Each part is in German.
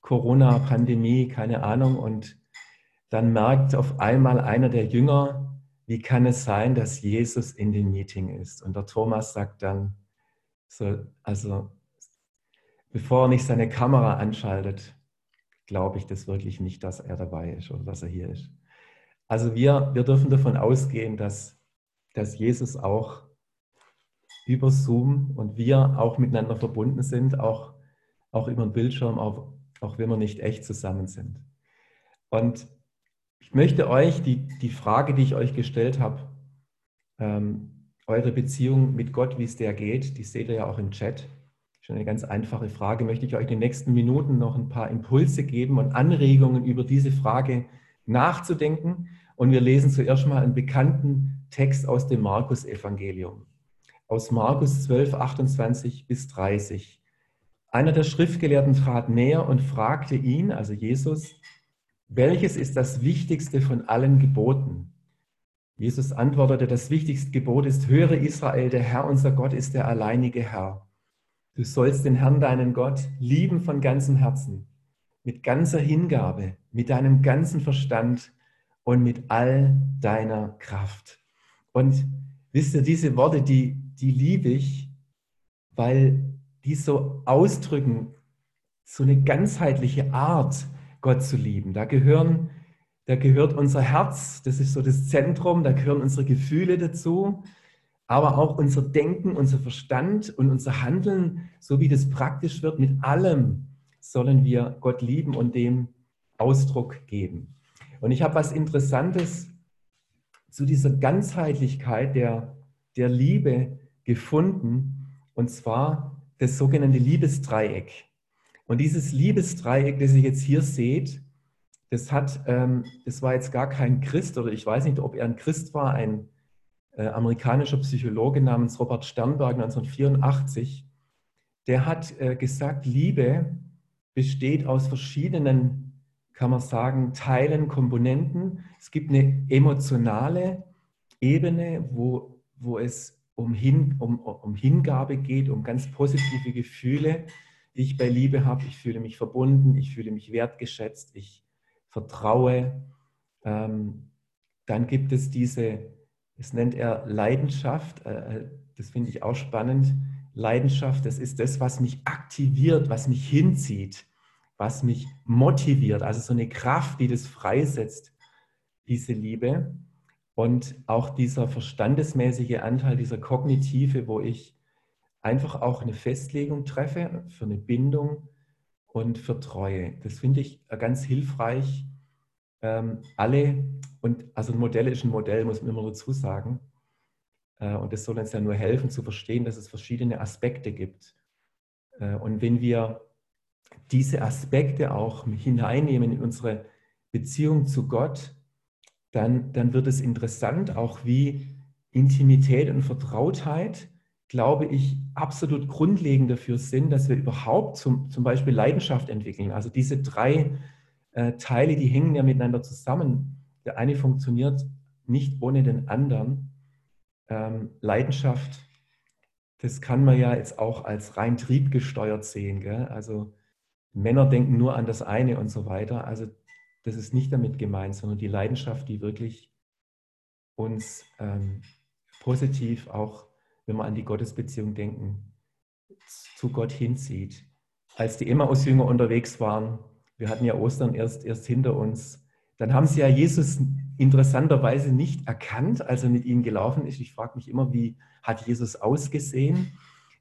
Corona-Pandemie, keine Ahnung. Und dann merkt auf einmal einer der Jünger, wie kann es sein, dass Jesus in dem Meeting ist? Und der Thomas sagt dann, so, also bevor er nicht seine Kamera anschaltet, glaube ich das wirklich nicht, dass er dabei ist oder dass er hier ist. Also wir, wir dürfen davon ausgehen, dass, dass Jesus auch über Zoom und wir auch miteinander verbunden sind, auch, auch über den Bildschirm, auch, auch wenn wir nicht echt zusammen sind. Und ich möchte euch die, die Frage, die ich euch gestellt habe, ähm, eure Beziehung mit Gott, wie es der geht, die seht ihr ja auch im Chat. Schon eine ganz einfache Frage. Möchte ich euch in den nächsten Minuten noch ein paar Impulse geben und Anregungen über diese Frage nachzudenken. Und wir lesen zuerst mal einen bekannten Text aus dem Markus-Evangelium. Aus Markus 12, 28 bis 30. Einer der Schriftgelehrten trat näher und fragte ihn, also Jesus, welches ist das wichtigste von allen Geboten? Jesus antwortete, das wichtigste Gebot ist, höre Israel, der Herr unser Gott ist der alleinige Herr. Du sollst den Herrn, deinen Gott, lieben von ganzem Herzen, mit ganzer Hingabe, mit deinem ganzen Verstand und mit all deiner Kraft. Und wisst ihr, diese Worte, die, die liebe ich, weil die so ausdrücken, so eine ganzheitliche Art, Gott zu lieben. Da gehören, da gehört unser Herz, das ist so das Zentrum, da gehören unsere Gefühle dazu, aber auch unser Denken, unser Verstand und unser Handeln, so wie das praktisch wird, mit allem sollen wir Gott lieben und dem Ausdruck geben. Und ich habe was Interessantes zu dieser Ganzheitlichkeit der, der Liebe gefunden, und zwar das sogenannte Liebesdreieck. Und dieses Liebesdreieck, das ihr jetzt hier seht, das hat, ähm, das war jetzt gar kein Christ oder ich weiß nicht, ob er ein Christ war, ein äh, amerikanischer Psychologe namens Robert Sternberg 1984. Der hat äh, gesagt, Liebe besteht aus verschiedenen, kann man sagen, Teilen, Komponenten. Es gibt eine emotionale Ebene, wo, wo es um, Hin, um, um Hingabe geht, um ganz positive Gefühle die ich bei Liebe habe. Ich fühle mich verbunden, ich fühle mich wertgeschätzt, ich vertraue. Ähm, dann gibt es diese, das nennt er Leidenschaft, äh, äh, das finde ich auch spannend. Leidenschaft, das ist das, was mich aktiviert, was mich hinzieht, was mich motiviert, also so eine Kraft, die das freisetzt, diese Liebe. Und auch dieser verstandesmäßige Anteil, dieser kognitive, wo ich einfach auch eine Festlegung treffe für eine Bindung und für Treue. Das finde ich ganz hilfreich. Ähm, alle, und also ein Modell ist ein Modell, muss man immer dazu sagen. Äh, und das soll uns ja nur helfen zu verstehen, dass es verschiedene Aspekte gibt. Äh, und wenn wir diese Aspekte auch hineinnehmen in unsere Beziehung zu Gott, dann, dann wird es interessant, auch wie Intimität und Vertrautheit glaube ich, absolut grundlegend dafür sind, dass wir überhaupt zum, zum Beispiel Leidenschaft entwickeln. Also diese drei äh, Teile, die hängen ja miteinander zusammen. Der eine funktioniert nicht ohne den anderen. Ähm, Leidenschaft, das kann man ja jetzt auch als rein triebgesteuert sehen. Gell? Also Männer denken nur an das eine und so weiter. Also das ist nicht damit gemeint, sondern die Leidenschaft, die wirklich uns ähm, positiv auch wenn wir an die Gottesbeziehung denken, zu Gott hinzieht. Als die Emmaus-Jünger unterwegs waren, wir hatten ja Ostern erst, erst hinter uns, dann haben sie ja Jesus interessanterweise nicht erkannt, als er mit ihnen gelaufen ist. Ich frage mich immer, wie hat Jesus ausgesehen,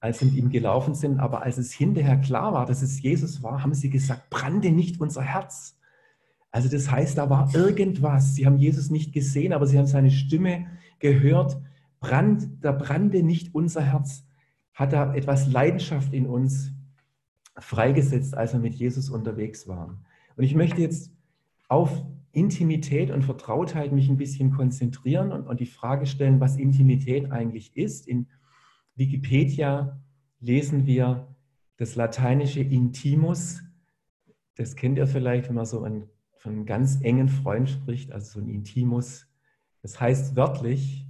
als sie mit ihm gelaufen sind. Aber als es hinterher klar war, dass es Jesus war, haben sie gesagt, brannte nicht unser Herz. Also das heißt, da war irgendwas. Sie haben Jesus nicht gesehen, aber sie haben seine Stimme gehört brand, da brannte nicht unser Herz, hat da etwas Leidenschaft in uns freigesetzt, als wir mit Jesus unterwegs waren. Und ich möchte jetzt auf Intimität und Vertrautheit mich ein bisschen konzentrieren und, und die Frage stellen, was Intimität eigentlich ist. In Wikipedia lesen wir das lateinische Intimus. Das kennt ihr vielleicht, wenn man so einen, von einem ganz engen Freund spricht, also so ein Intimus. Das heißt wörtlich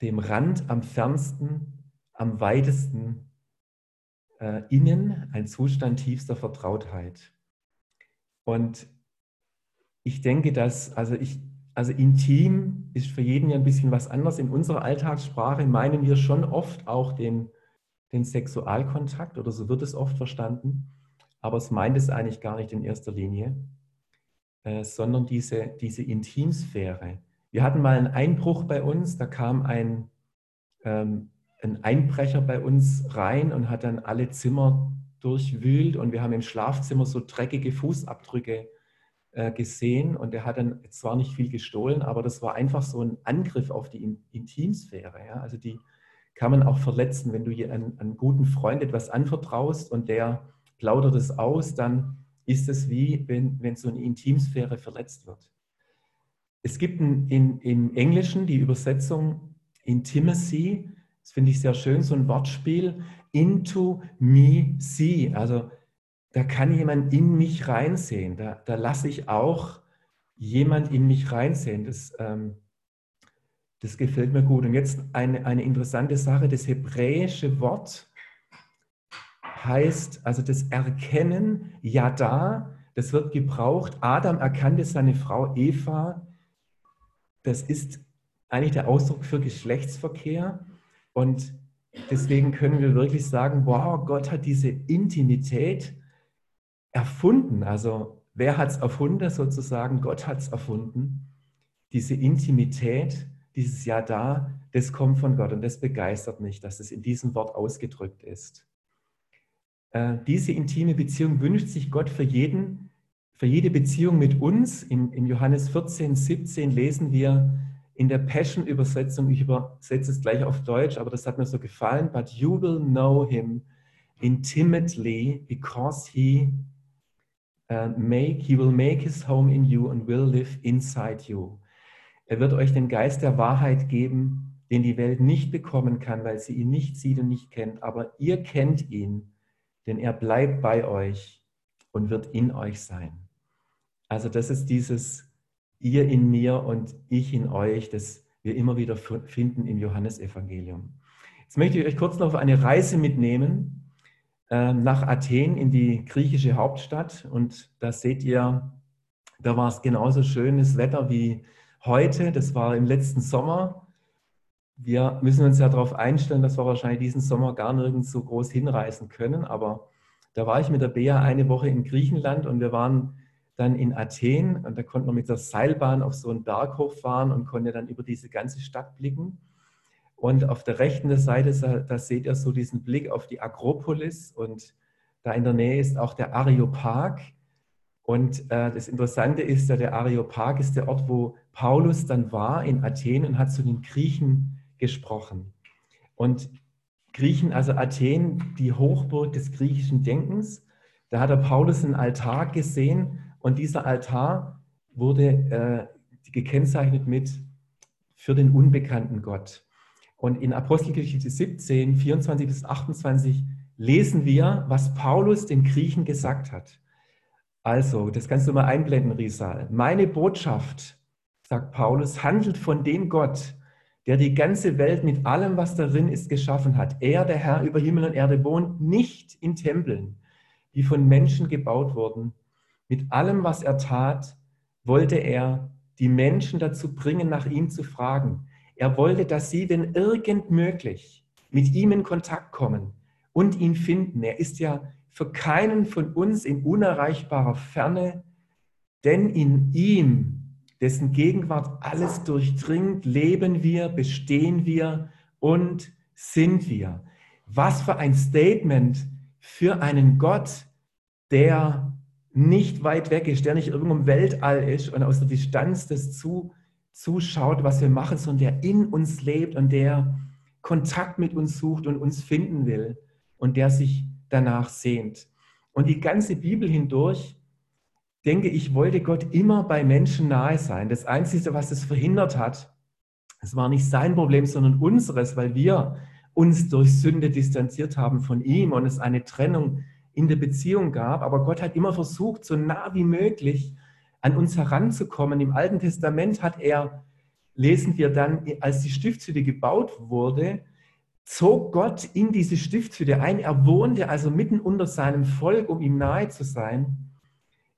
dem Rand am fernsten, am weitesten äh, innen, ein Zustand tiefster Vertrautheit. Und ich denke, dass, also ich, also intim ist für jeden ja ein bisschen was anderes. In unserer Alltagssprache meinen wir schon oft auch den, den Sexualkontakt oder so wird es oft verstanden, aber es meint es eigentlich gar nicht in erster Linie, äh, sondern diese, diese Intimsphäre. Wir hatten mal einen Einbruch bei uns, da kam ein, ähm, ein Einbrecher bei uns rein und hat dann alle Zimmer durchwühlt und wir haben im Schlafzimmer so dreckige Fußabdrücke äh, gesehen und er hat dann zwar nicht viel gestohlen, aber das war einfach so ein Angriff auf die Intimsphäre. Ja? Also die kann man auch verletzen, wenn du einen guten Freund etwas anvertraust und der plaudert es aus, dann ist es wie, wenn, wenn so eine Intimsphäre verletzt wird. Es gibt in, in, im Englischen die Übersetzung Intimacy, das finde ich sehr schön, so ein Wortspiel, into me see. Also da kann jemand in mich reinsehen. Da, da lasse ich auch jemand in mich reinsehen. Das, ähm, das gefällt mir gut. Und jetzt eine, eine interessante Sache, das hebräische Wort heißt, also das Erkennen, ja da, das wird gebraucht. Adam erkannte seine Frau Eva. Das ist eigentlich der Ausdruck für Geschlechtsverkehr. Und deswegen können wir wirklich sagen, wow, Gott hat diese Intimität erfunden. Also wer hat es erfunden sozusagen? Gott hat es erfunden. Diese Intimität, dieses Ja da, das kommt von Gott und das begeistert mich, dass es in diesem Wort ausgedrückt ist. Äh, diese intime Beziehung wünscht sich Gott für jeden, für jede Beziehung mit uns. In, in Johannes 14, 17 lesen wir, in der Passion-Übersetzung, ich übersetze es gleich auf Deutsch, aber das hat mir so gefallen, but you will know him intimately because he uh, make, he will make his home in you and will live inside you. Er wird euch den Geist der Wahrheit geben, den die Welt nicht bekommen kann, weil sie ihn nicht sieht und nicht kennt, aber ihr kennt ihn, denn er bleibt bei euch und wird in euch sein. Also das ist dieses ihr in mir und ich in euch, das wir immer wieder finden im Johannesevangelium. Jetzt möchte ich euch kurz noch auf eine Reise mitnehmen äh, nach Athen in die griechische Hauptstadt. Und da seht ihr, da war es genauso schönes Wetter wie heute. Das war im letzten Sommer. Wir müssen uns ja darauf einstellen, dass wir wahrscheinlich diesen Sommer gar nirgends so groß hinreisen können. Aber da war ich mit der Bea eine Woche in Griechenland und wir waren dann in Athen und da konnte man mit der Seilbahn auf so einen Berg hochfahren und konnte dann über diese ganze Stadt blicken. Und auf der rechten Seite, da seht ihr so diesen Blick auf die Akropolis und da in der Nähe ist auch der Areopag. Und äh, das Interessante ist, ja, der Areopag ist der Ort, wo Paulus dann war in Athen und hat zu den Griechen gesprochen. Und Griechen, also Athen, die Hochburg des griechischen Denkens, da hat der Paulus einen Altar gesehen und dieser Altar wurde äh, gekennzeichnet mit für den unbekannten Gott. Und in Apostelgeschichte 17, 24 bis 28 lesen wir, was Paulus den Griechen gesagt hat. Also, das kannst du mal einblenden, Risal. Meine Botschaft, sagt Paulus, handelt von dem Gott, der die ganze Welt mit allem, was darin ist, geschaffen hat. Er, der Herr über Himmel und Erde, wohnt nicht in Tempeln, die von Menschen gebaut wurden, mit allem, was er tat, wollte er die Menschen dazu bringen, nach ihm zu fragen. Er wollte, dass sie, wenn irgend möglich, mit ihm in Kontakt kommen und ihn finden. Er ist ja für keinen von uns in unerreichbarer Ferne, denn in ihm, dessen Gegenwart alles durchdringt, leben wir, bestehen wir und sind wir. Was für ein Statement für einen Gott, der nicht weit weg ist, der nicht irgendwo im Weltall ist und aus der Distanz das zu, zuschaut, was wir machen, sondern der in uns lebt und der Kontakt mit uns sucht und uns finden will und der sich danach sehnt. Und die ganze Bibel hindurch, denke ich, wollte Gott immer bei Menschen nahe sein. Das Einzige, was es verhindert hat, es war nicht sein Problem, sondern unseres, weil wir uns durch Sünde distanziert haben von ihm und es eine Trennung in der Beziehung gab. Aber Gott hat immer versucht, so nah wie möglich an uns heranzukommen. Im Alten Testament hat er, lesen wir dann, als die Stiftshütte gebaut wurde, zog Gott in diese Stiftshütte ein. Er wohnte also mitten unter seinem Volk, um ihm nahe zu sein.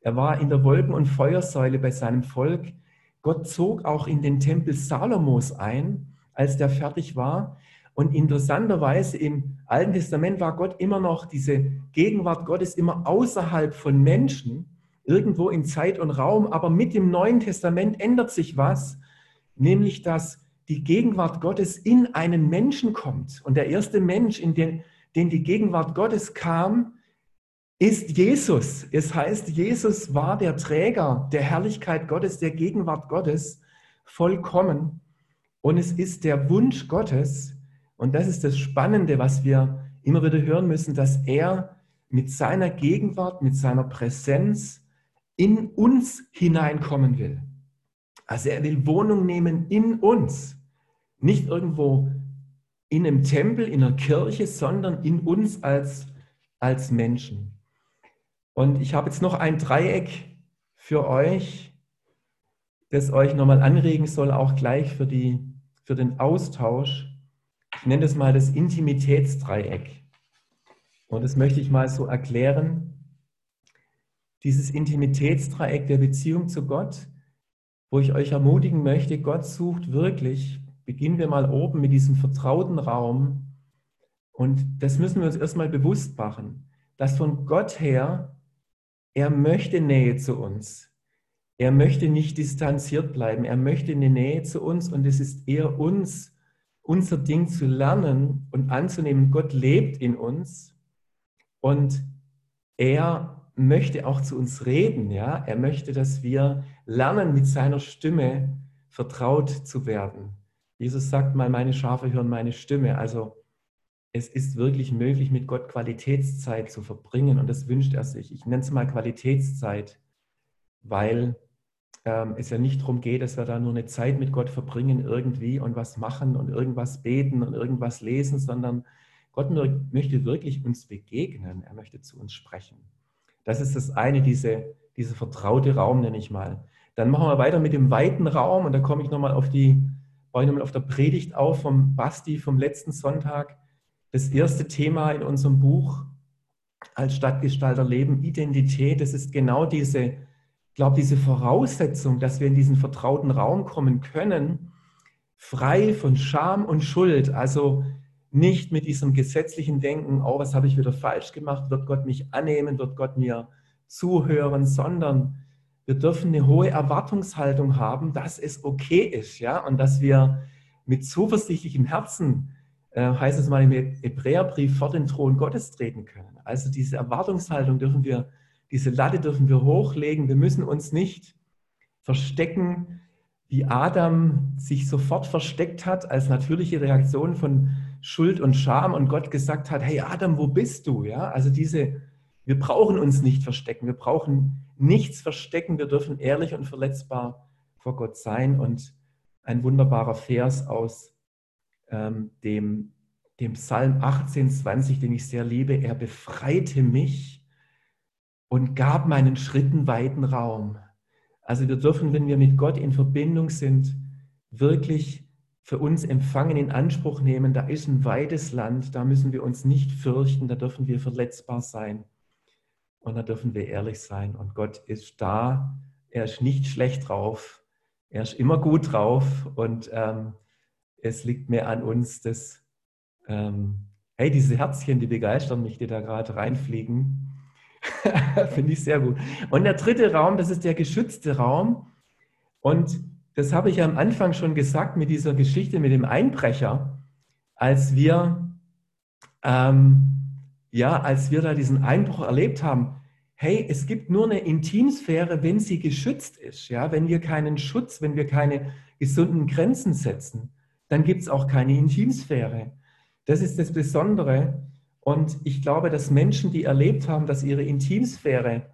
Er war in der Wolken- und Feuersäule bei seinem Volk. Gott zog auch in den Tempel Salomos ein, als der fertig war. Und interessanterweise im Alten Testament war Gott immer noch, diese Gegenwart Gottes immer außerhalb von Menschen, irgendwo in Zeit und Raum. Aber mit dem Neuen Testament ändert sich was, nämlich dass die Gegenwart Gottes in einen Menschen kommt. Und der erste Mensch, in den, den die Gegenwart Gottes kam, ist Jesus. Es heißt, Jesus war der Träger der Herrlichkeit Gottes, der Gegenwart Gottes, vollkommen. Und es ist der Wunsch Gottes, und das ist das Spannende, was wir immer wieder hören müssen, dass er mit seiner Gegenwart, mit seiner Präsenz in uns hineinkommen will. Also er will Wohnung nehmen in uns. Nicht irgendwo in einem Tempel, in einer Kirche, sondern in uns als, als Menschen. Und ich habe jetzt noch ein Dreieck für euch, das euch nochmal anregen soll, auch gleich für, die, für den Austausch. Ich nenne das mal das Intimitätsdreieck. Und das möchte ich mal so erklären. Dieses Intimitätsdreieck der Beziehung zu Gott, wo ich euch ermutigen möchte, Gott sucht wirklich, beginnen wir mal oben mit diesem vertrauten Raum. Und das müssen wir uns erstmal bewusst machen, dass von Gott her, er möchte Nähe zu uns. Er möchte nicht distanziert bleiben. Er möchte eine Nähe zu uns und es ist eher uns, unser Ding zu lernen und anzunehmen. Gott lebt in uns und er möchte auch zu uns reden. Ja? Er möchte, dass wir lernen, mit seiner Stimme vertraut zu werden. Jesus sagt mal, meine Schafe hören meine Stimme. Also es ist wirklich möglich, mit Gott Qualitätszeit zu verbringen und das wünscht er sich. Ich nenne es mal Qualitätszeit, weil ähm, es ja nicht darum geht, dass wir da nur eine Zeit mit Gott verbringen irgendwie und was machen und irgendwas beten und irgendwas lesen, sondern Gott möchte wirklich uns begegnen. Er möchte zu uns sprechen. Das ist das eine, diese, diese vertraute Raum, nenne ich mal. Dann machen wir weiter mit dem weiten Raum und da komme ich nochmal auf die, ich nochmal auf der Predigt auf vom Basti vom letzten Sonntag. Das erste Thema in unserem Buch als Stadtgestalter Leben, Identität, das ist genau diese, ich glaube, diese Voraussetzung, dass wir in diesen vertrauten Raum kommen können, frei von Scham und Schuld. Also nicht mit diesem gesetzlichen Denken, oh, was habe ich wieder falsch gemacht, wird Gott mich annehmen, wird Gott mir zuhören, sondern wir dürfen eine hohe Erwartungshaltung haben, dass es okay ist, ja, und dass wir mit zuversichtlichem Herzen, heißt es mal im Hebräerbrief, vor den Thron Gottes treten können. Also diese Erwartungshaltung dürfen wir, diese Latte dürfen wir hochlegen. Wir müssen uns nicht verstecken, wie Adam sich sofort versteckt hat als natürliche Reaktion von Schuld und Scham und Gott gesagt hat, hey Adam, wo bist du? Ja, also diese, wir brauchen uns nicht verstecken, wir brauchen nichts verstecken. Wir dürfen ehrlich und verletzbar vor Gott sein. Und ein wunderbarer Vers aus ähm, dem, dem Psalm 18, 20, den ich sehr liebe. Er befreite mich und gab meinen Schritten weiten Raum. Also wir dürfen, wenn wir mit Gott in Verbindung sind, wirklich für uns empfangen, in Anspruch nehmen. Da ist ein weites Land, da müssen wir uns nicht fürchten, da dürfen wir verletzbar sein. Und da dürfen wir ehrlich sein. Und Gott ist da. Er ist nicht schlecht drauf. Er ist immer gut drauf. Und ähm, es liegt mehr an uns, dass, ähm, hey, diese Herzchen, die begeistern mich, die da gerade reinfliegen. Finde ich sehr gut. Und der dritte Raum, das ist der geschützte Raum. Und das habe ich am Anfang schon gesagt mit dieser Geschichte mit dem Einbrecher, als wir ähm, ja, als wir da diesen Einbruch erlebt haben, hey, es gibt nur eine Intimsphäre, wenn sie geschützt ist. Ja, wenn wir keinen Schutz, wenn wir keine gesunden Grenzen setzen, dann gibt es auch keine Intimsphäre. Das ist das Besondere. Und ich glaube, dass Menschen, die erlebt haben, dass ihre Intimsphäre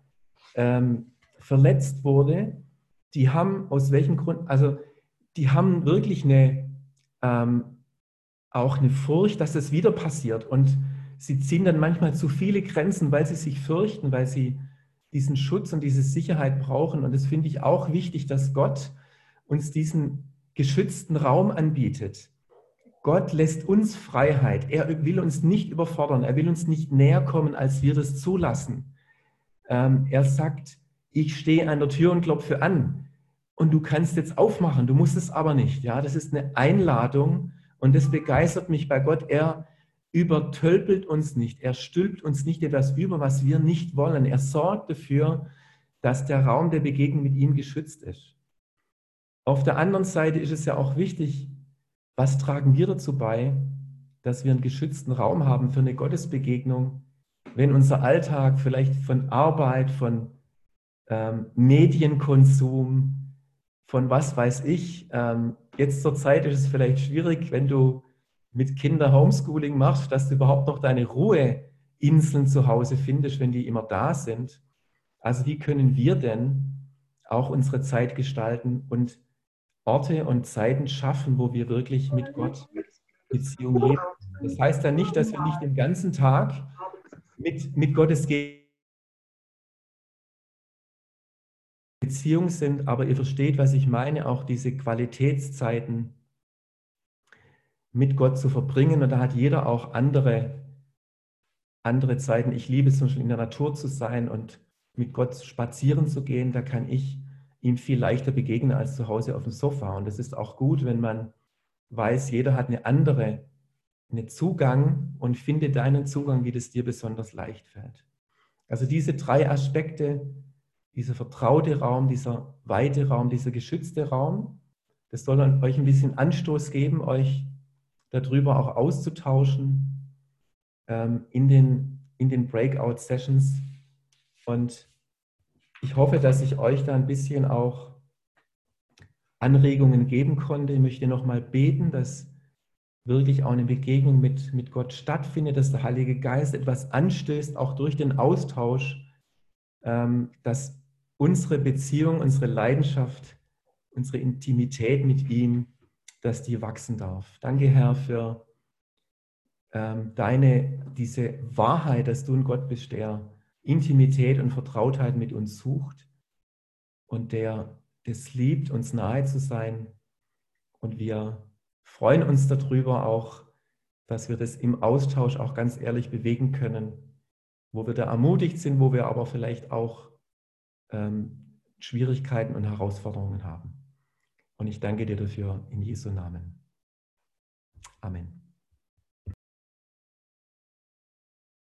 ähm, verletzt wurde, die haben aus welchem Grund, also die haben wirklich eine, ähm, auch eine Furcht, dass das wieder passiert. Und sie ziehen dann manchmal zu viele Grenzen, weil sie sich fürchten, weil sie diesen Schutz und diese Sicherheit brauchen. Und das finde ich auch wichtig, dass Gott uns diesen geschützten Raum anbietet. Gott lässt uns Freiheit. Er will uns nicht überfordern. Er will uns nicht näher kommen, als wir das zulassen. Ähm, er sagt, ich stehe an der Tür und klopfe an. Und du kannst jetzt aufmachen. Du musst es aber nicht. Ja, das ist eine Einladung. Und das begeistert mich bei Gott. Er übertölpelt uns nicht. Er stülpt uns nicht etwas über, was wir nicht wollen. Er sorgt dafür, dass der Raum der Begegnung mit ihm geschützt ist. Auf der anderen Seite ist es ja auch wichtig, was tragen wir dazu bei, dass wir einen geschützten Raum haben für eine Gottesbegegnung, wenn unser Alltag vielleicht von Arbeit, von ähm, Medienkonsum, von was weiß ich, ähm, jetzt zur Zeit ist es vielleicht schwierig, wenn du mit Kindern Homeschooling machst, dass du überhaupt noch deine Ruheinseln zu Hause findest, wenn die immer da sind. Also wie können wir denn auch unsere Zeit gestalten und Orte und Zeiten schaffen, wo wir wirklich mit Gott Beziehung leben. Das heißt ja nicht, dass wir nicht den ganzen Tag mit, mit Gottes Beziehung sind, aber ihr versteht, was ich meine, auch diese Qualitätszeiten mit Gott zu verbringen. Und da hat jeder auch andere, andere Zeiten. Ich liebe es zum Beispiel in der Natur zu sein und mit Gott spazieren zu gehen. Da kann ich ihm viel leichter begegnen als zu Hause auf dem Sofa. Und es ist auch gut, wenn man weiß, jeder hat eine andere, einen Zugang und finde deinen Zugang, wie das dir besonders leicht fällt. Also diese drei Aspekte, dieser vertraute Raum, dieser weite Raum, dieser geschützte Raum, das soll euch ein bisschen Anstoß geben, euch darüber auch auszutauschen ähm, in den, in den Breakout-Sessions. Und ich hoffe, dass ich euch da ein bisschen auch Anregungen geben konnte. Ich möchte nochmal beten, dass wirklich auch eine Begegnung mit, mit Gott stattfindet, dass der Heilige Geist etwas anstößt, auch durch den Austausch, ähm, dass unsere Beziehung, unsere Leidenschaft, unsere Intimität mit ihm, dass die wachsen darf. Danke, Herr, für ähm, deine, diese Wahrheit, dass du ein Gott bist, der Intimität und Vertrautheit mit uns sucht und der es liebt, uns nahe zu sein. Und wir freuen uns darüber auch, dass wir das im Austausch auch ganz ehrlich bewegen können, wo wir da ermutigt sind, wo wir aber vielleicht auch ähm, Schwierigkeiten und Herausforderungen haben. Und ich danke dir dafür in Jesu Namen. Amen.